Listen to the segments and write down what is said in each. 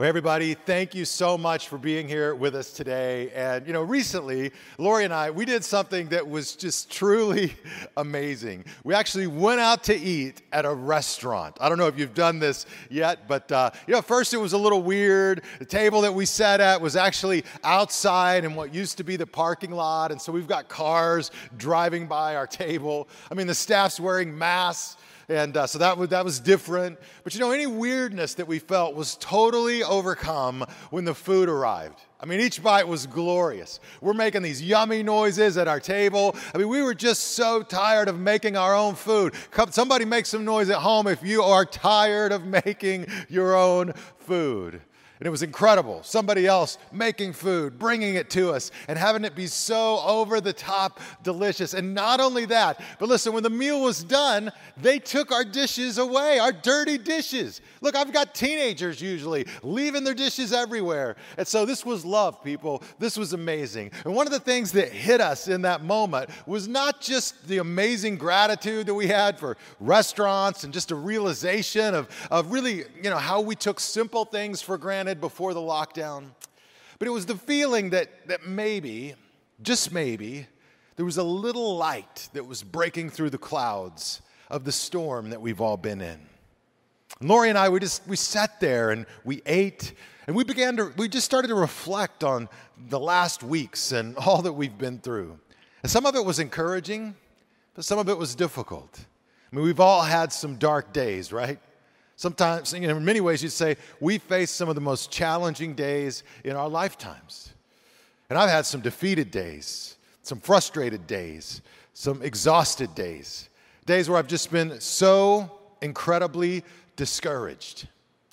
Well, everybody, thank you so much for being here with us today. And, you know, recently, Lori and I, we did something that was just truly amazing. We actually went out to eat at a restaurant. I don't know if you've done this yet, but, uh, you know, first it was a little weird. The table that we sat at was actually outside in what used to be the parking lot. And so we've got cars driving by our table. I mean, the staff's wearing masks. And uh, so that was, that was different. But you know, any weirdness that we felt was totally overcome when the food arrived. I mean, each bite was glorious. We're making these yummy noises at our table. I mean, we were just so tired of making our own food. Come, somebody make some noise at home if you are tired of making your own food. And it was incredible. Somebody else making food, bringing it to us, and having it be so over the top delicious. And not only that, but listen, when the meal was done, they took our dishes away, our dirty dishes. Look, I've got teenagers usually leaving their dishes everywhere. And so this was love, people. This was amazing. And one of the things that hit us in that moment was not just the amazing gratitude that we had for restaurants and just a realization of, of really, you know, how we took simple things for granted before the lockdown. But it was the feeling that, that maybe, just maybe, there was a little light that was breaking through the clouds of the storm that we've all been in. And Lori and I, we just we sat there and we ate and we began to we just started to reflect on the last weeks and all that we've been through. And some of it was encouraging, but some of it was difficult. I mean, we've all had some dark days, right? Sometimes, you know, in many ways, you'd say we face some of the most challenging days in our lifetimes. And I've had some defeated days, some frustrated days, some exhausted days, days where I've just been so incredibly discouraged.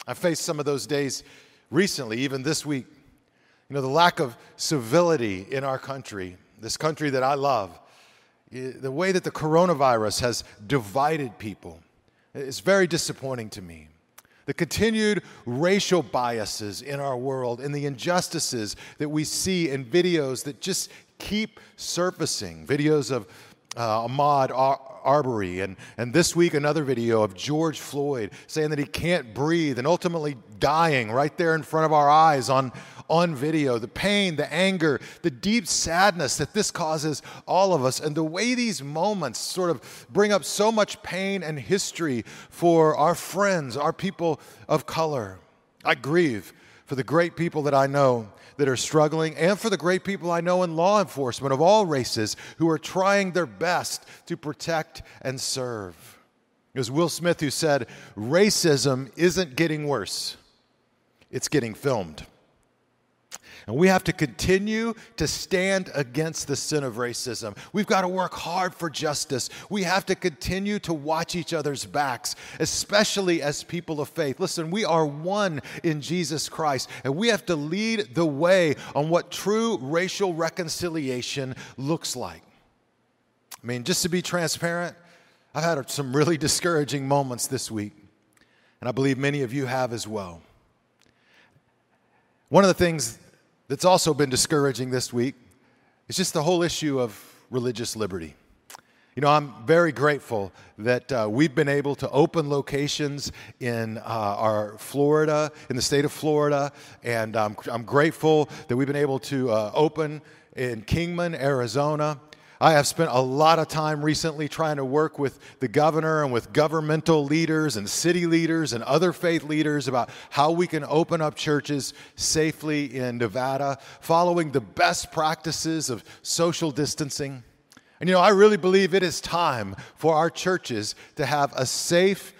I faced some of those days recently, even this week. You know, the lack of civility in our country, this country that I love, eh, the way that the coronavirus has divided people it's very disappointing to me. The continued racial biases in our world and the injustices that we see in videos that just keep surfacing videos of uh, Ahmaud Ar- Arbery, and, and this week another video of George Floyd saying that he can't breathe and ultimately dying right there in front of our eyes on, on video, the pain, the anger, the deep sadness that this causes all of us, and the way these moments sort of bring up so much pain and history for our friends, our people of color. I grieve for the great people that I know that are struggling, and for the great people I know in law enforcement of all races who are trying their best to protect and serve. It was Will Smith who said, Racism isn't getting worse, it's getting filmed. And we have to continue to stand against the sin of racism. We've got to work hard for justice. We have to continue to watch each other's backs, especially as people of faith. Listen, we are one in Jesus Christ, and we have to lead the way on what true racial reconciliation looks like. I mean, just to be transparent, I've had some really discouraging moments this week, and I believe many of you have as well. One of the things that's also been discouraging this week is just the whole issue of religious liberty. You know, I'm very grateful that uh, we've been able to open locations in uh, our Florida, in the state of Florida, and um, I'm grateful that we've been able to uh, open in Kingman, Arizona. I have spent a lot of time recently trying to work with the governor and with governmental leaders and city leaders and other faith leaders about how we can open up churches safely in Nevada, following the best practices of social distancing. And you know, I really believe it is time for our churches to have a safe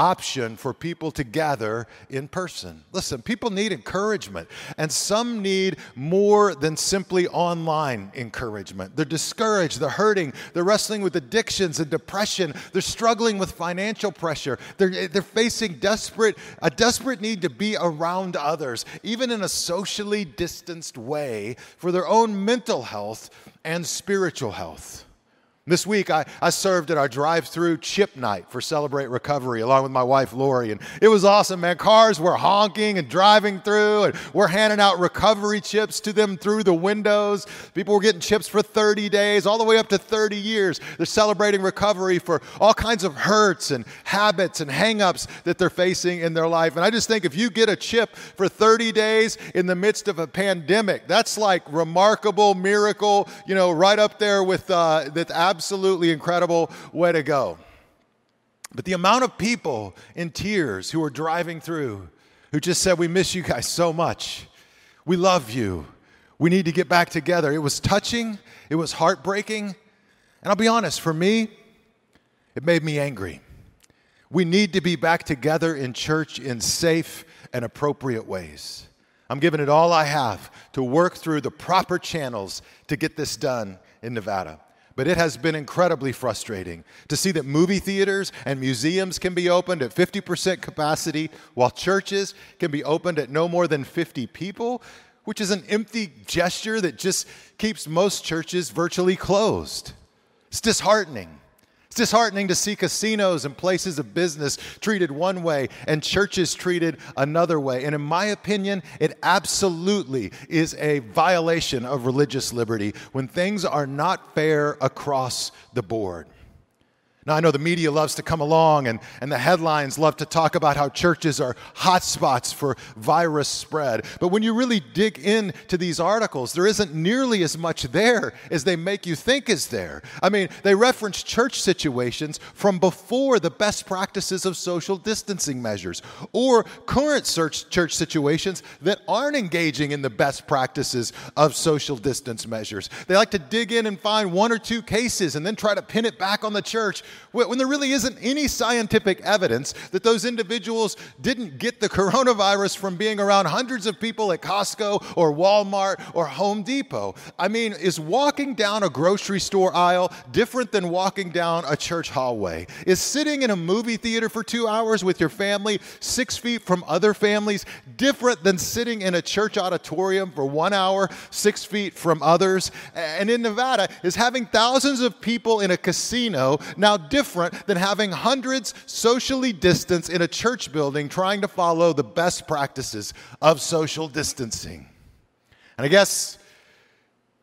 option for people to gather in person. Listen, people need encouragement, and some need more than simply online encouragement. They're discouraged, they're hurting, they're wrestling with addictions and depression, they're struggling with financial pressure, they're, they're facing desperate, a desperate need to be around others, even in a socially distanced way, for their own mental health and spiritual health. This week, I, I served at our drive through chip night for Celebrate Recovery along with my wife, Lori. And it was awesome, man. Cars were honking and driving through, and we're handing out recovery chips to them through the windows. People were getting chips for 30 days, all the way up to 30 years. They're celebrating recovery for all kinds of hurts and habits and hangups that they're facing in their life. And I just think if you get a chip for 30 days in the midst of a pandemic, that's like remarkable miracle, you know, right up there with uh, that absolutely incredible way to go. But the amount of people in tears who are driving through who just said, We miss you guys so much. We love you. We need to get back together. It was touching, it was heartbreaking. And I'll be honest, for me, it made me angry. We need to be back together in church in safe and appropriate ways. I'm giving it all I have to work through the proper channels to get this done in Nevada. But it has been incredibly frustrating to see that movie theaters and museums can be opened at 50% capacity while churches can be opened at no more than 50 people, which is an empty gesture that just keeps most churches virtually closed. It's disheartening. It's disheartening to see casinos and places of business treated one way and churches treated another way. And in my opinion, it absolutely is a violation of religious liberty when things are not fair across the board. Now, I know the media loves to come along and, and the headlines love to talk about how churches are hotspots for virus spread. But when you really dig into these articles, there isn't nearly as much there as they make you think is there. I mean, they reference church situations from before the best practices of social distancing measures or current church situations that aren't engaging in the best practices of social distance measures. They like to dig in and find one or two cases and then try to pin it back on the church when there really isn't any scientific evidence that those individuals didn't get the coronavirus from being around hundreds of people at Costco or Walmart or Home Depot. I mean, is walking down a grocery store aisle different than walking down a church hallway? Is sitting in a movie theater for two hours with your family six feet from other families different than sitting in a church auditorium for one hour six feet from others? And in Nevada, is having thousands of people in a casino now different than having hundreds socially distanced in a church building trying to follow the best practices of social distancing. And I guess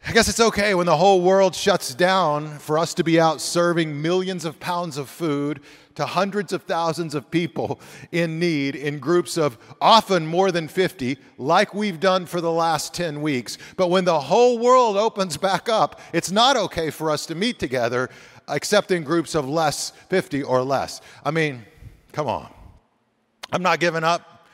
I guess it's okay when the whole world shuts down for us to be out serving millions of pounds of food to hundreds of thousands of people in need in groups of often more than 50, like we've done for the last 10 weeks. But when the whole world opens back up, it's not okay for us to meet together except in groups of less 50 or less. I mean, come on. I'm not giving up,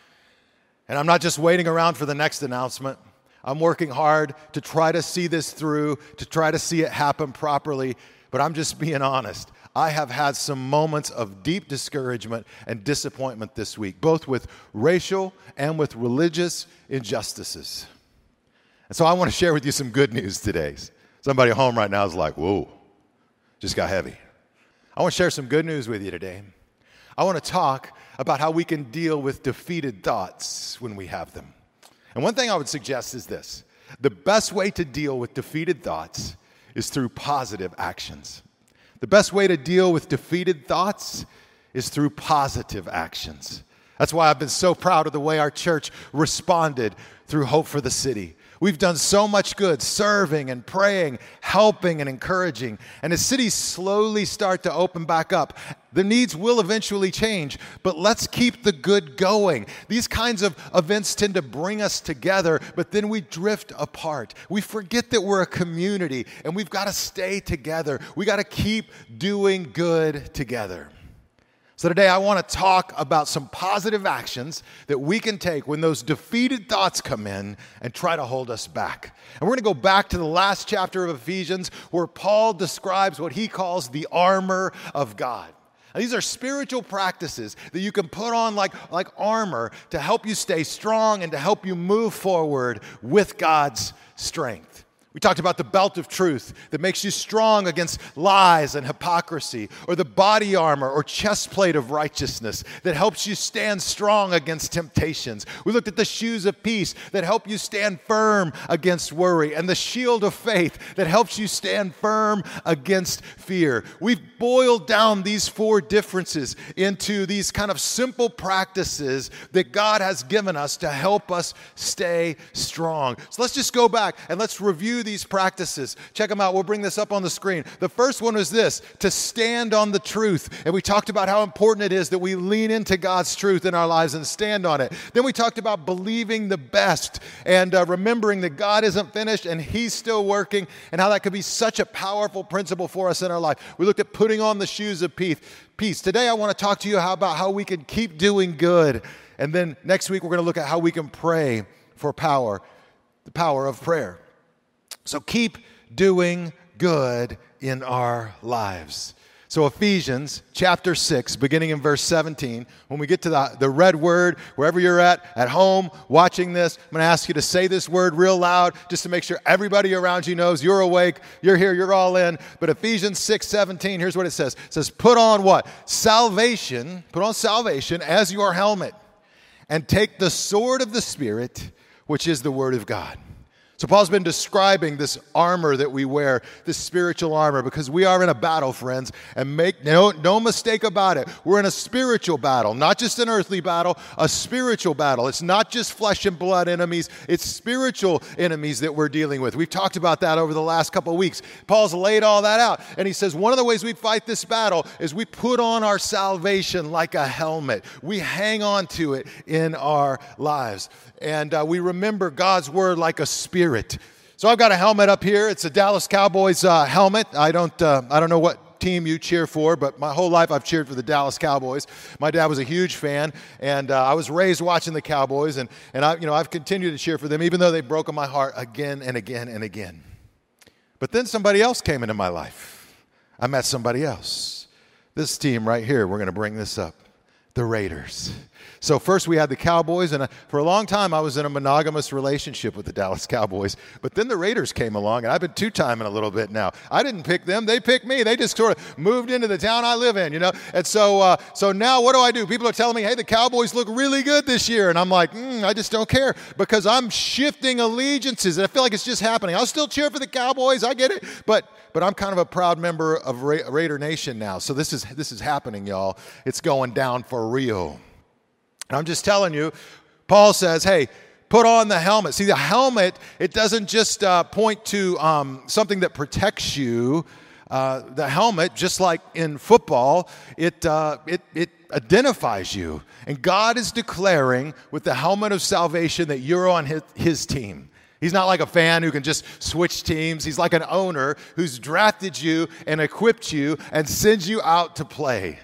and I'm not just waiting around for the next announcement. I'm working hard to try to see this through, to try to see it happen properly, but I'm just being honest. I have had some moments of deep discouragement and disappointment this week, both with racial and with religious injustices. And so I want to share with you some good news today. Somebody at home right now is like, whoa just got heavy. I want to share some good news with you today. I want to talk about how we can deal with defeated thoughts when we have them. And one thing I would suggest is this the best way to deal with defeated thoughts is through positive actions. The best way to deal with defeated thoughts is through positive actions. That's why I've been so proud of the way our church responded through Hope for the City. We've done so much good serving and praying, helping and encouraging. And as cities slowly start to open back up, the needs will eventually change, but let's keep the good going. These kinds of events tend to bring us together, but then we drift apart. We forget that we're a community and we've got to stay together. We got to keep doing good together. So, today I want to talk about some positive actions that we can take when those defeated thoughts come in and try to hold us back. And we're going to go back to the last chapter of Ephesians where Paul describes what he calls the armor of God. Now, these are spiritual practices that you can put on like, like armor to help you stay strong and to help you move forward with God's strength. We talked about the belt of truth that makes you strong against lies and hypocrisy, or the body armor or chest plate of righteousness that helps you stand strong against temptations. We looked at the shoes of peace that help you stand firm against worry, and the shield of faith that helps you stand firm against fear. We've boiled down these four differences into these kind of simple practices that God has given us to help us stay strong. So let's just go back and let's review these practices. Check them out. We'll bring this up on the screen. The first one was this to stand on the truth. And we talked about how important it is that we lean into God's truth in our lives and stand on it. Then we talked about believing the best and uh, remembering that God isn't finished and He's still working and how that could be such a powerful principle for us in our life. We looked at putting on the shoes of peace. Peace. Today, I want to talk to you about how we can keep doing good. And then next week, we're going to look at how we can pray for power, the power of prayer. So keep doing good in our lives. So, Ephesians chapter 6, beginning in verse 17, when we get to the, the red word, wherever you're at, at home, watching this, I'm going to ask you to say this word real loud just to make sure everybody around you knows you're awake, you're here, you're all in. But Ephesians 6, 17, here's what it says It says, Put on what? Salvation, put on salvation as your helmet, and take the sword of the Spirit, which is the word of God. So, Paul's been describing this armor that we wear, this spiritual armor, because we are in a battle, friends. And make no, no mistake about it, we're in a spiritual battle, not just an earthly battle, a spiritual battle. It's not just flesh and blood enemies, it's spiritual enemies that we're dealing with. We've talked about that over the last couple weeks. Paul's laid all that out. And he says one of the ways we fight this battle is we put on our salvation like a helmet, we hang on to it in our lives and uh, we remember God's word like a spirit. So I've got a helmet up here. It's a Dallas Cowboys uh, helmet. I don't, uh, I don't know what team you cheer for, but my whole life I've cheered for the Dallas Cowboys. My dad was a huge fan, and uh, I was raised watching the Cowboys, and, and I, you know, I've continued to cheer for them, even though they've broken my heart again and again and again. But then somebody else came into my life. I met somebody else. This team right here, we're going to bring this up the Raiders. So first we had the Cowboys, and uh, for a long time I was in a monogamous relationship with the Dallas Cowboys. But then the Raiders came along, and I've been two-timing a little bit now. I didn't pick them; they picked me. They just sort of moved into the town I live in, you know. And so, uh, so now what do I do? People are telling me, "Hey, the Cowboys look really good this year," and I'm like, mm, I just don't care because I'm shifting allegiances, and I feel like it's just happening. I'll still cheer for the Cowboys. I get it, but but I'm kind of a proud member of Ra- Raider Nation now. So this is this is happening, y'all. It's going down for real. I'm just telling you, Paul says, hey, put on the helmet. See, the helmet, it doesn't just uh, point to um, something that protects you. Uh, the helmet, just like in football, it, uh, it, it identifies you. And God is declaring with the helmet of salvation that you're on his, his team. He's not like a fan who can just switch teams. He's like an owner who's drafted you and equipped you and sends you out to play.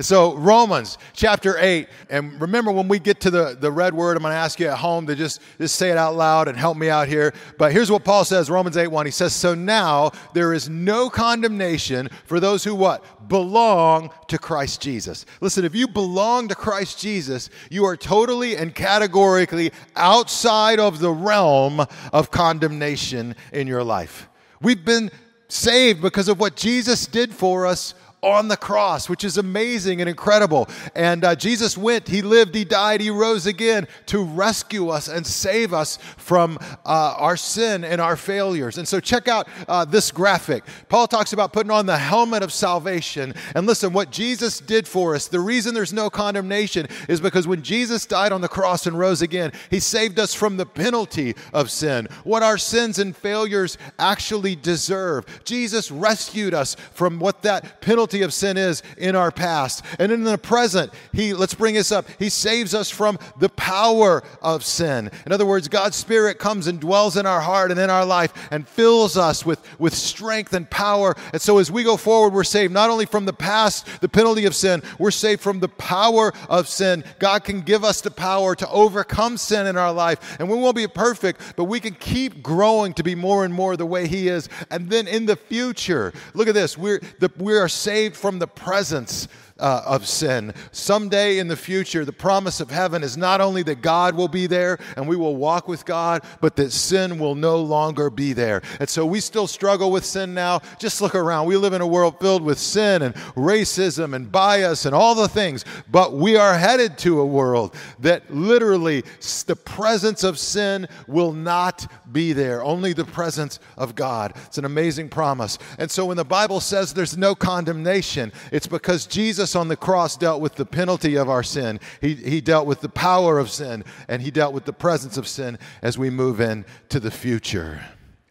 So, Romans chapter 8, and remember when we get to the, the red word, I'm going to ask you at home to just, just say it out loud and help me out here. But here's what Paul says Romans 8 1. He says, So now there is no condemnation for those who what? Belong to Christ Jesus. Listen, if you belong to Christ Jesus, you are totally and categorically outside of the realm of condemnation in your life. We've been saved because of what Jesus did for us on the cross, which is amazing and incredible. And uh, Jesus went, He lived, He died, He rose again to rescue us and save us from uh, our sin and our failures. And so, check out uh, this graphic. Paul talks about putting on the helmet of salvation. And listen, what Jesus did for us, the reason there's no condemnation is because when Jesus died on the cross and rose again, He saved us from the penalty of sin, what our sins and failures actually deserve. Jesus rescued us from what that penalty penalty of sin is in our past. And in the present, he let's bring this up. He saves us from the power of sin. In other words, God's spirit comes and dwells in our heart and in our life and fills us with, with strength and power. And so as we go forward, we're saved not only from the past, the penalty of sin, we're saved from the power of sin. God can give us the power to overcome sin in our life. And we won't be perfect, but we can keep growing to be more and more the way He is. And then in the future, look at this. We're the, we are saved saved from the presence uh, of sin. Someday in the future, the promise of heaven is not only that God will be there and we will walk with God, but that sin will no longer be there. And so we still struggle with sin now. Just look around. We live in a world filled with sin and racism and bias and all the things, but we are headed to a world that literally the presence of sin will not be there, only the presence of God. It's an amazing promise. And so when the Bible says there's no condemnation, it's because Jesus on the cross dealt with the penalty of our sin. He, he dealt with the power of sin, and he dealt with the presence of sin as we move into the future.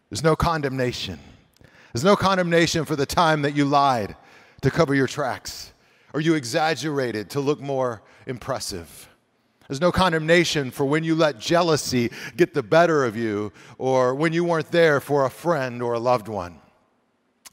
There's no condemnation. There's no condemnation for the time that you lied to cover your tracks or you exaggerated to look more impressive. There's no condemnation for when you let jealousy get the better of you or when you weren't there for a friend or a loved one.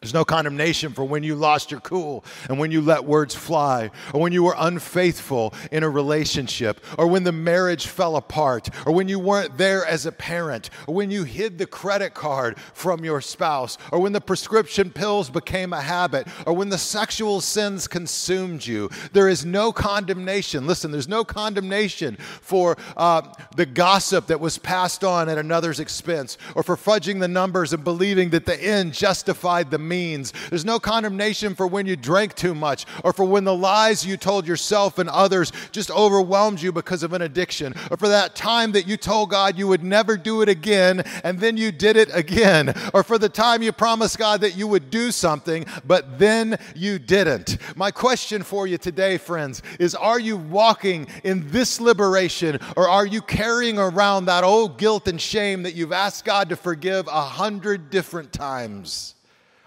There's no condemnation for when you lost your cool and when you let words fly, or when you were unfaithful in a relationship, or when the marriage fell apart, or when you weren't there as a parent, or when you hid the credit card from your spouse, or when the prescription pills became a habit, or when the sexual sins consumed you. There is no condemnation. Listen, there's no condemnation for uh, the gossip that was passed on at another's expense, or for fudging the numbers and believing that the end justified the means. There's no condemnation for when you drank too much or for when the lies you told yourself and others just overwhelmed you because of an addiction or for that time that you told God you would never do it again and then you did it again or for the time you promised God that you would do something but then you didn't. My question for you today, friends, is are you walking in this liberation or are you carrying around that old guilt and shame that you've asked God to forgive a hundred different times?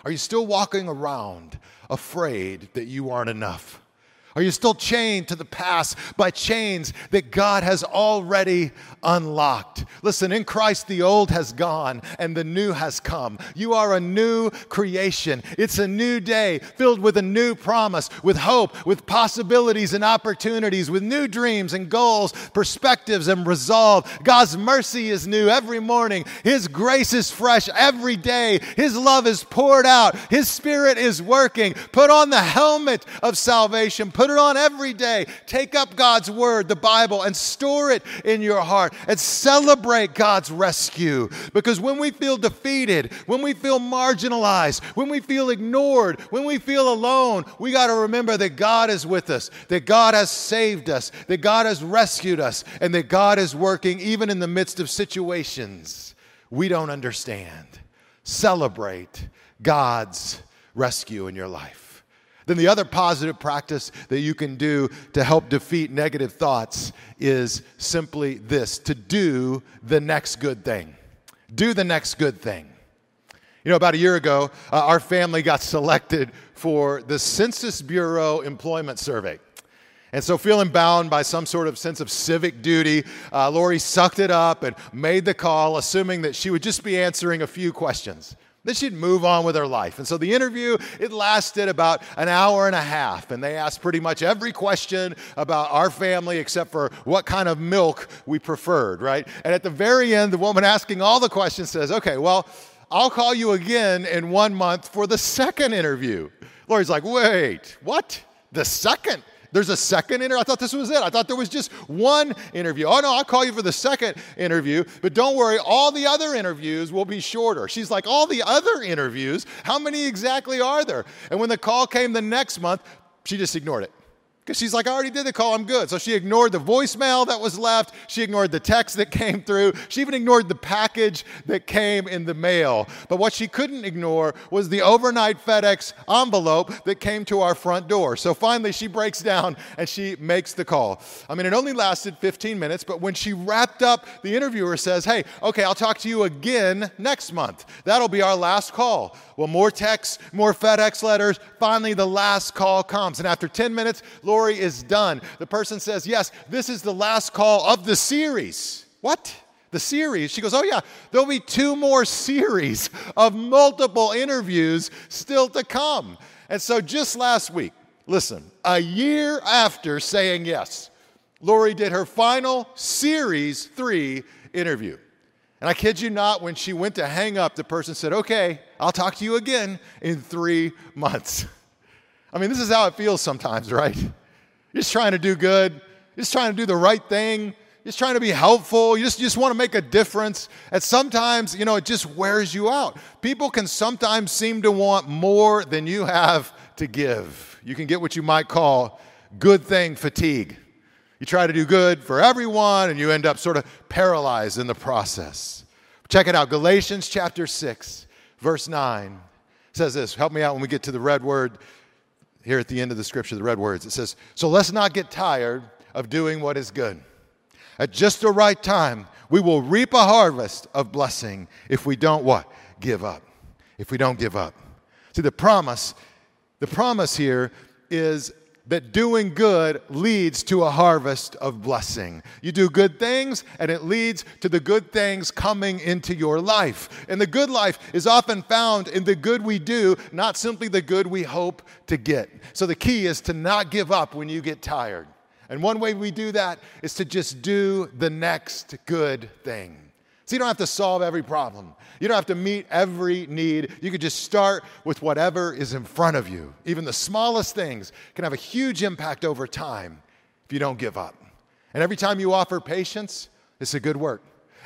Are you still walking around afraid that you aren't enough? Are you still chained to the past by chains that God has already unlocked? Listen, in Christ, the old has gone and the new has come. You are a new creation. It's a new day filled with a new promise, with hope, with possibilities and opportunities, with new dreams and goals, perspectives and resolve. God's mercy is new every morning. His grace is fresh every day. His love is poured out. His spirit is working. Put on the helmet of salvation. Put Put it on every day. Take up God's word, the Bible, and store it in your heart and celebrate God's rescue. Because when we feel defeated, when we feel marginalized, when we feel ignored, when we feel alone, we got to remember that God is with us, that God has saved us, that God has rescued us, and that God is working even in the midst of situations we don't understand. Celebrate God's rescue in your life. Then, the other positive practice that you can do to help defeat negative thoughts is simply this to do the next good thing. Do the next good thing. You know, about a year ago, uh, our family got selected for the Census Bureau Employment Survey. And so, feeling bound by some sort of sense of civic duty, uh, Lori sucked it up and made the call, assuming that she would just be answering a few questions. Then she'd move on with her life. And so the interview, it lasted about an hour and a half. And they asked pretty much every question about our family except for what kind of milk we preferred, right? And at the very end, the woman asking all the questions says, okay, well, I'll call you again in one month for the second interview. Lori's like, wait, what? The second? There's a second interview. I thought this was it. I thought there was just one interview. Oh, no, I'll call you for the second interview. But don't worry, all the other interviews will be shorter. She's like, All the other interviews? How many exactly are there? And when the call came the next month, she just ignored it. Because she's like, I already did the call, I'm good. So she ignored the voicemail that was left. She ignored the text that came through. She even ignored the package that came in the mail. But what she couldn't ignore was the overnight FedEx envelope that came to our front door. So finally, she breaks down and she makes the call. I mean, it only lasted 15 minutes, but when she wrapped up, the interviewer says, Hey, okay, I'll talk to you again next month. That'll be our last call. Well, more texts, more FedEx letters. Finally, the last call comes. And after 10 minutes, Lori is done. The person says, Yes, this is the last call of the series. What? The series? She goes, Oh, yeah, there'll be two more series of multiple interviews still to come. And so just last week, listen, a year after saying yes, Lori did her final series three interview. And I kid you not, when she went to hang up, the person said, Okay, I'll talk to you again in three months. I mean, this is how it feels sometimes, right? You're just trying to do good, you're just trying to do the right thing, you're just trying to be helpful, you just, you just want to make a difference. And sometimes, you know, it just wears you out. People can sometimes seem to want more than you have to give. You can get what you might call good thing fatigue. You try to do good for everyone and you end up sort of paralyzed in the process. Check it out Galatians chapter 6, verse 9 says this. Help me out when we get to the red word here at the end of the scripture, the red words. It says, So let's not get tired of doing what is good. At just the right time, we will reap a harvest of blessing if we don't what? Give up. If we don't give up. See, the promise, the promise here is that doing good leads to a harvest of blessing. You do good things, and it leads to the good things coming into your life. And the good life is often found in the good we do, not simply the good we hope to get. So the key is to not give up when you get tired. And one way we do that is to just do the next good thing. So you don't have to solve every problem. You don't have to meet every need. You could just start with whatever is in front of you. Even the smallest things can have a huge impact over time if you don't give up. And every time you offer patience, it's a good work.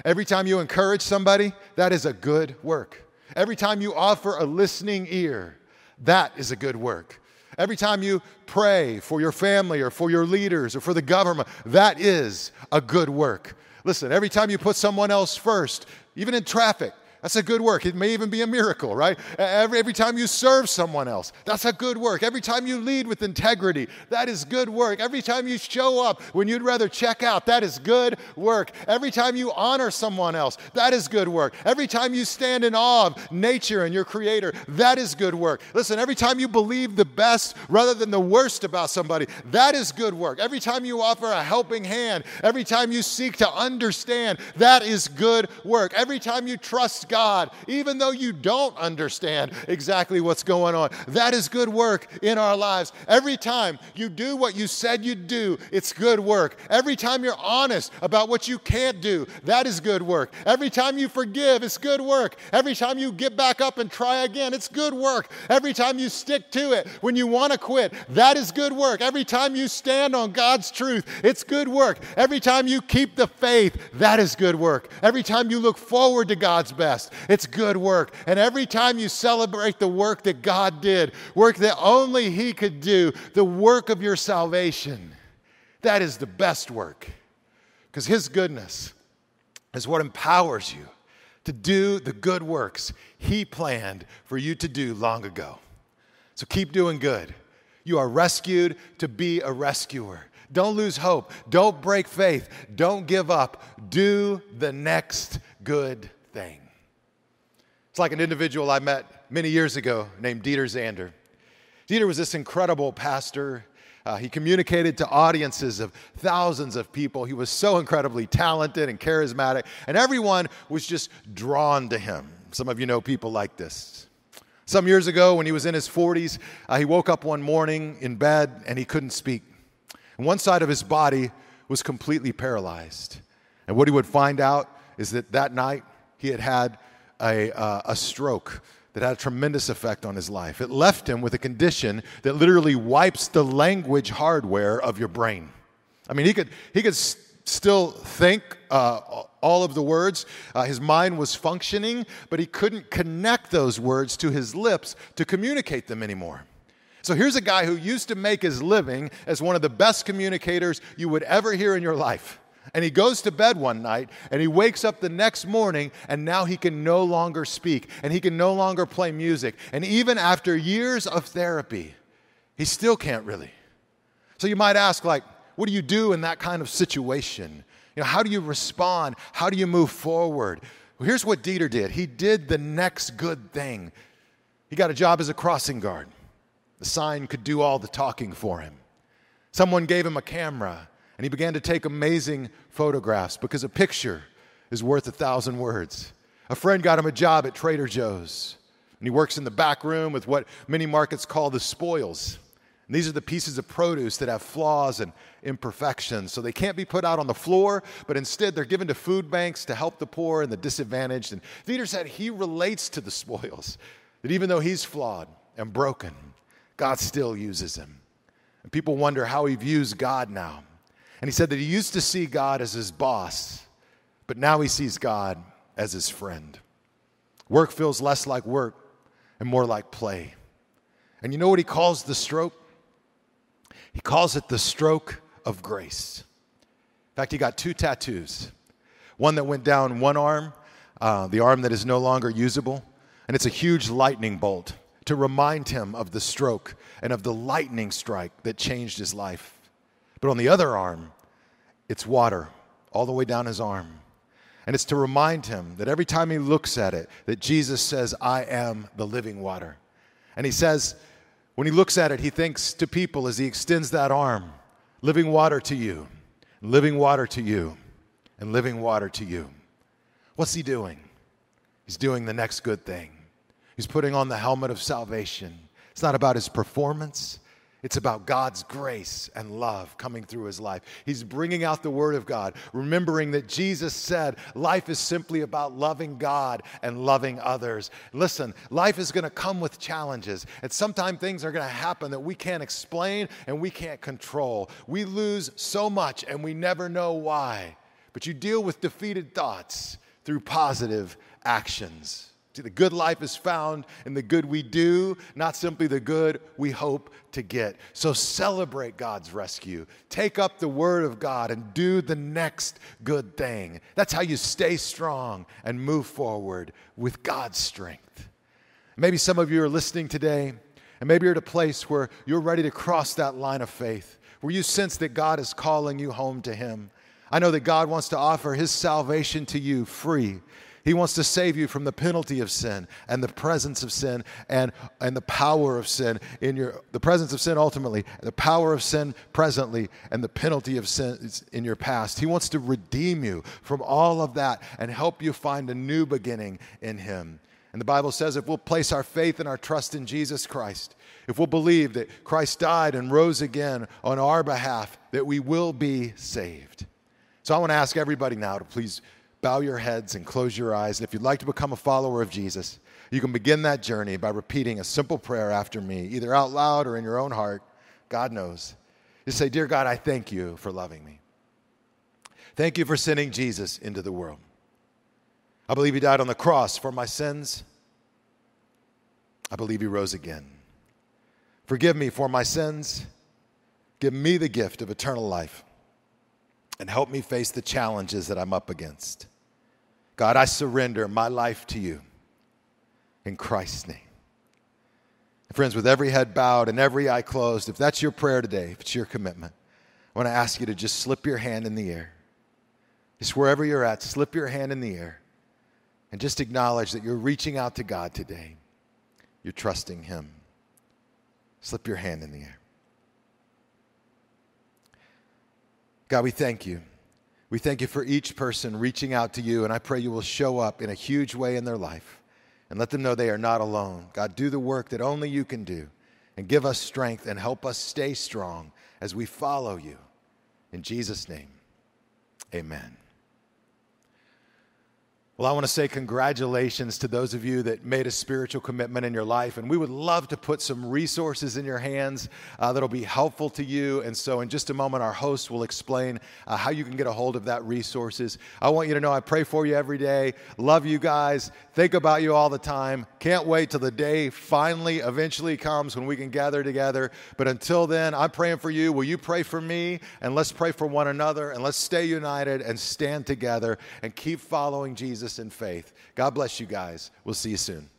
Every time you encourage somebody, that is a good work. Every time you offer a listening ear, that is a good work. Every time you pray for your family or for your leaders or for the government, that is a good work. Listen, every time you put someone else first, even in traffic, that's a good work. It may even be a miracle, right? Every, every time you serve someone else, that's a good work. Every time you lead with integrity, that is good work. Every time you show up when you'd rather check out, that is good work. Every time you honor someone else, that is good work. Every time you stand in awe of nature and your creator, that is good work. Listen, every time you believe the best rather than the worst about somebody, that is good work. Every time you offer a helping hand, every time you seek to understand, that is good work. Every time you trust God, even though you don't understand exactly what's going on. That is good work in our lives. Every time you do what you said you'd do, it's good work. Every time you're honest about what you can't do, that is good work. Every time you forgive, it's good work. Every time you get back up and try again, it's good work. Every time you stick to it when you want to quit, that is good work. Every time you stand on God's truth, it's good work. Every time you keep the faith, that is good work. Every time you look forward to God's best, it's good work. And every time you celebrate the work that God did, work that only He could do, the work of your salvation, that is the best work. Because His goodness is what empowers you to do the good works He planned for you to do long ago. So keep doing good. You are rescued to be a rescuer. Don't lose hope. Don't break faith. Don't give up. Do the next good thing. It's like an individual I met many years ago named Dieter Zander. Dieter was this incredible pastor. Uh, he communicated to audiences of thousands of people. He was so incredibly talented and charismatic, and everyone was just drawn to him. Some of you know people like this. Some years ago, when he was in his 40s, uh, he woke up one morning in bed and he couldn't speak. And one side of his body was completely paralyzed. And what he would find out is that that night he had had a, uh, a stroke that had a tremendous effect on his life. It left him with a condition that literally wipes the language hardware of your brain. I mean, he could, he could still think uh, all of the words. Uh, his mind was functioning, but he couldn't connect those words to his lips to communicate them anymore. So here's a guy who used to make his living as one of the best communicators you would ever hear in your life. And he goes to bed one night and he wakes up the next morning and now he can no longer speak and he can no longer play music. And even after years of therapy, he still can't really. So you might ask, like, what do you do in that kind of situation? You know, how do you respond? How do you move forward? Well, here's what Dieter did he did the next good thing. He got a job as a crossing guard. The sign could do all the talking for him. Someone gave him a camera and he began to take amazing photographs because a picture is worth a thousand words. A friend got him a job at Trader Joe's, and he works in the back room with what many markets call the spoils. And these are the pieces of produce that have flaws and imperfections. So they can't be put out on the floor, but instead they're given to food banks to help the poor and the disadvantaged. And Dieter said he relates to the spoils, that even though he's flawed and broken, God still uses him. And people wonder how he views God now. And he said that he used to see God as his boss, but now he sees God as his friend. Work feels less like work and more like play. And you know what he calls the stroke? He calls it the stroke of grace. In fact, he got two tattoos one that went down one arm, uh, the arm that is no longer usable, and it's a huge lightning bolt to remind him of the stroke and of the lightning strike that changed his life. But on the other arm, it's water all the way down his arm. And it's to remind him that every time he looks at it, that Jesus says, I am the living water. And he says, when he looks at it, he thinks to people as he extends that arm, living water to you, living water to you, and living water to you. What's he doing? He's doing the next good thing. He's putting on the helmet of salvation. It's not about his performance, it's about God's grace and love coming through his life. He's bringing out the word of God, remembering that Jesus said life is simply about loving God and loving others. Listen, life is going to come with challenges, and sometimes things are going to happen that we can't explain and we can't control. We lose so much and we never know why. But you deal with defeated thoughts through positive actions. The good life is found in the good we do, not simply the good we hope to get. So celebrate God's rescue. Take up the word of God and do the next good thing. That's how you stay strong and move forward with God's strength. Maybe some of you are listening today, and maybe you're at a place where you're ready to cross that line of faith, where you sense that God is calling you home to Him. I know that God wants to offer His salvation to you free. He wants to save you from the penalty of sin and the presence of sin and, and the power of sin in your the presence of sin ultimately, the power of sin presently, and the penalty of sin in your past. He wants to redeem you from all of that and help you find a new beginning in Him. And the Bible says if we'll place our faith and our trust in Jesus Christ, if we'll believe that Christ died and rose again on our behalf, that we will be saved. So I want to ask everybody now to please bow your heads and close your eyes. And if you'd like to become a follower of Jesus, you can begin that journey by repeating a simple prayer after me, either out loud or in your own heart. God knows. Just say, Dear God, I thank you for loving me. Thank you for sending Jesus into the world. I believe he died on the cross for my sins. I believe he rose again. Forgive me for my sins. Give me the gift of eternal life and help me face the challenges that I'm up against. God, I surrender my life to you in Christ's name. Friends, with every head bowed and every eye closed, if that's your prayer today, if it's your commitment, I want to ask you to just slip your hand in the air. Just wherever you're at, slip your hand in the air and just acknowledge that you're reaching out to God today. You're trusting Him. Slip your hand in the air. God, we thank you. We thank you for each person reaching out to you, and I pray you will show up in a huge way in their life and let them know they are not alone. God, do the work that only you can do and give us strength and help us stay strong as we follow you. In Jesus' name, amen. Well, I want to say congratulations to those of you that made a spiritual commitment in your life. And we would love to put some resources in your hands uh, that'll be helpful to you. And so, in just a moment, our host will explain uh, how you can get a hold of that resources. I want you to know I pray for you every day. Love you guys. Think about you all the time. Can't wait till the day finally, eventually comes when we can gather together. But until then, I'm praying for you. Will you pray for me? And let's pray for one another. And let's stay united and stand together and keep following Jesus in faith. God bless you guys. We'll see you soon.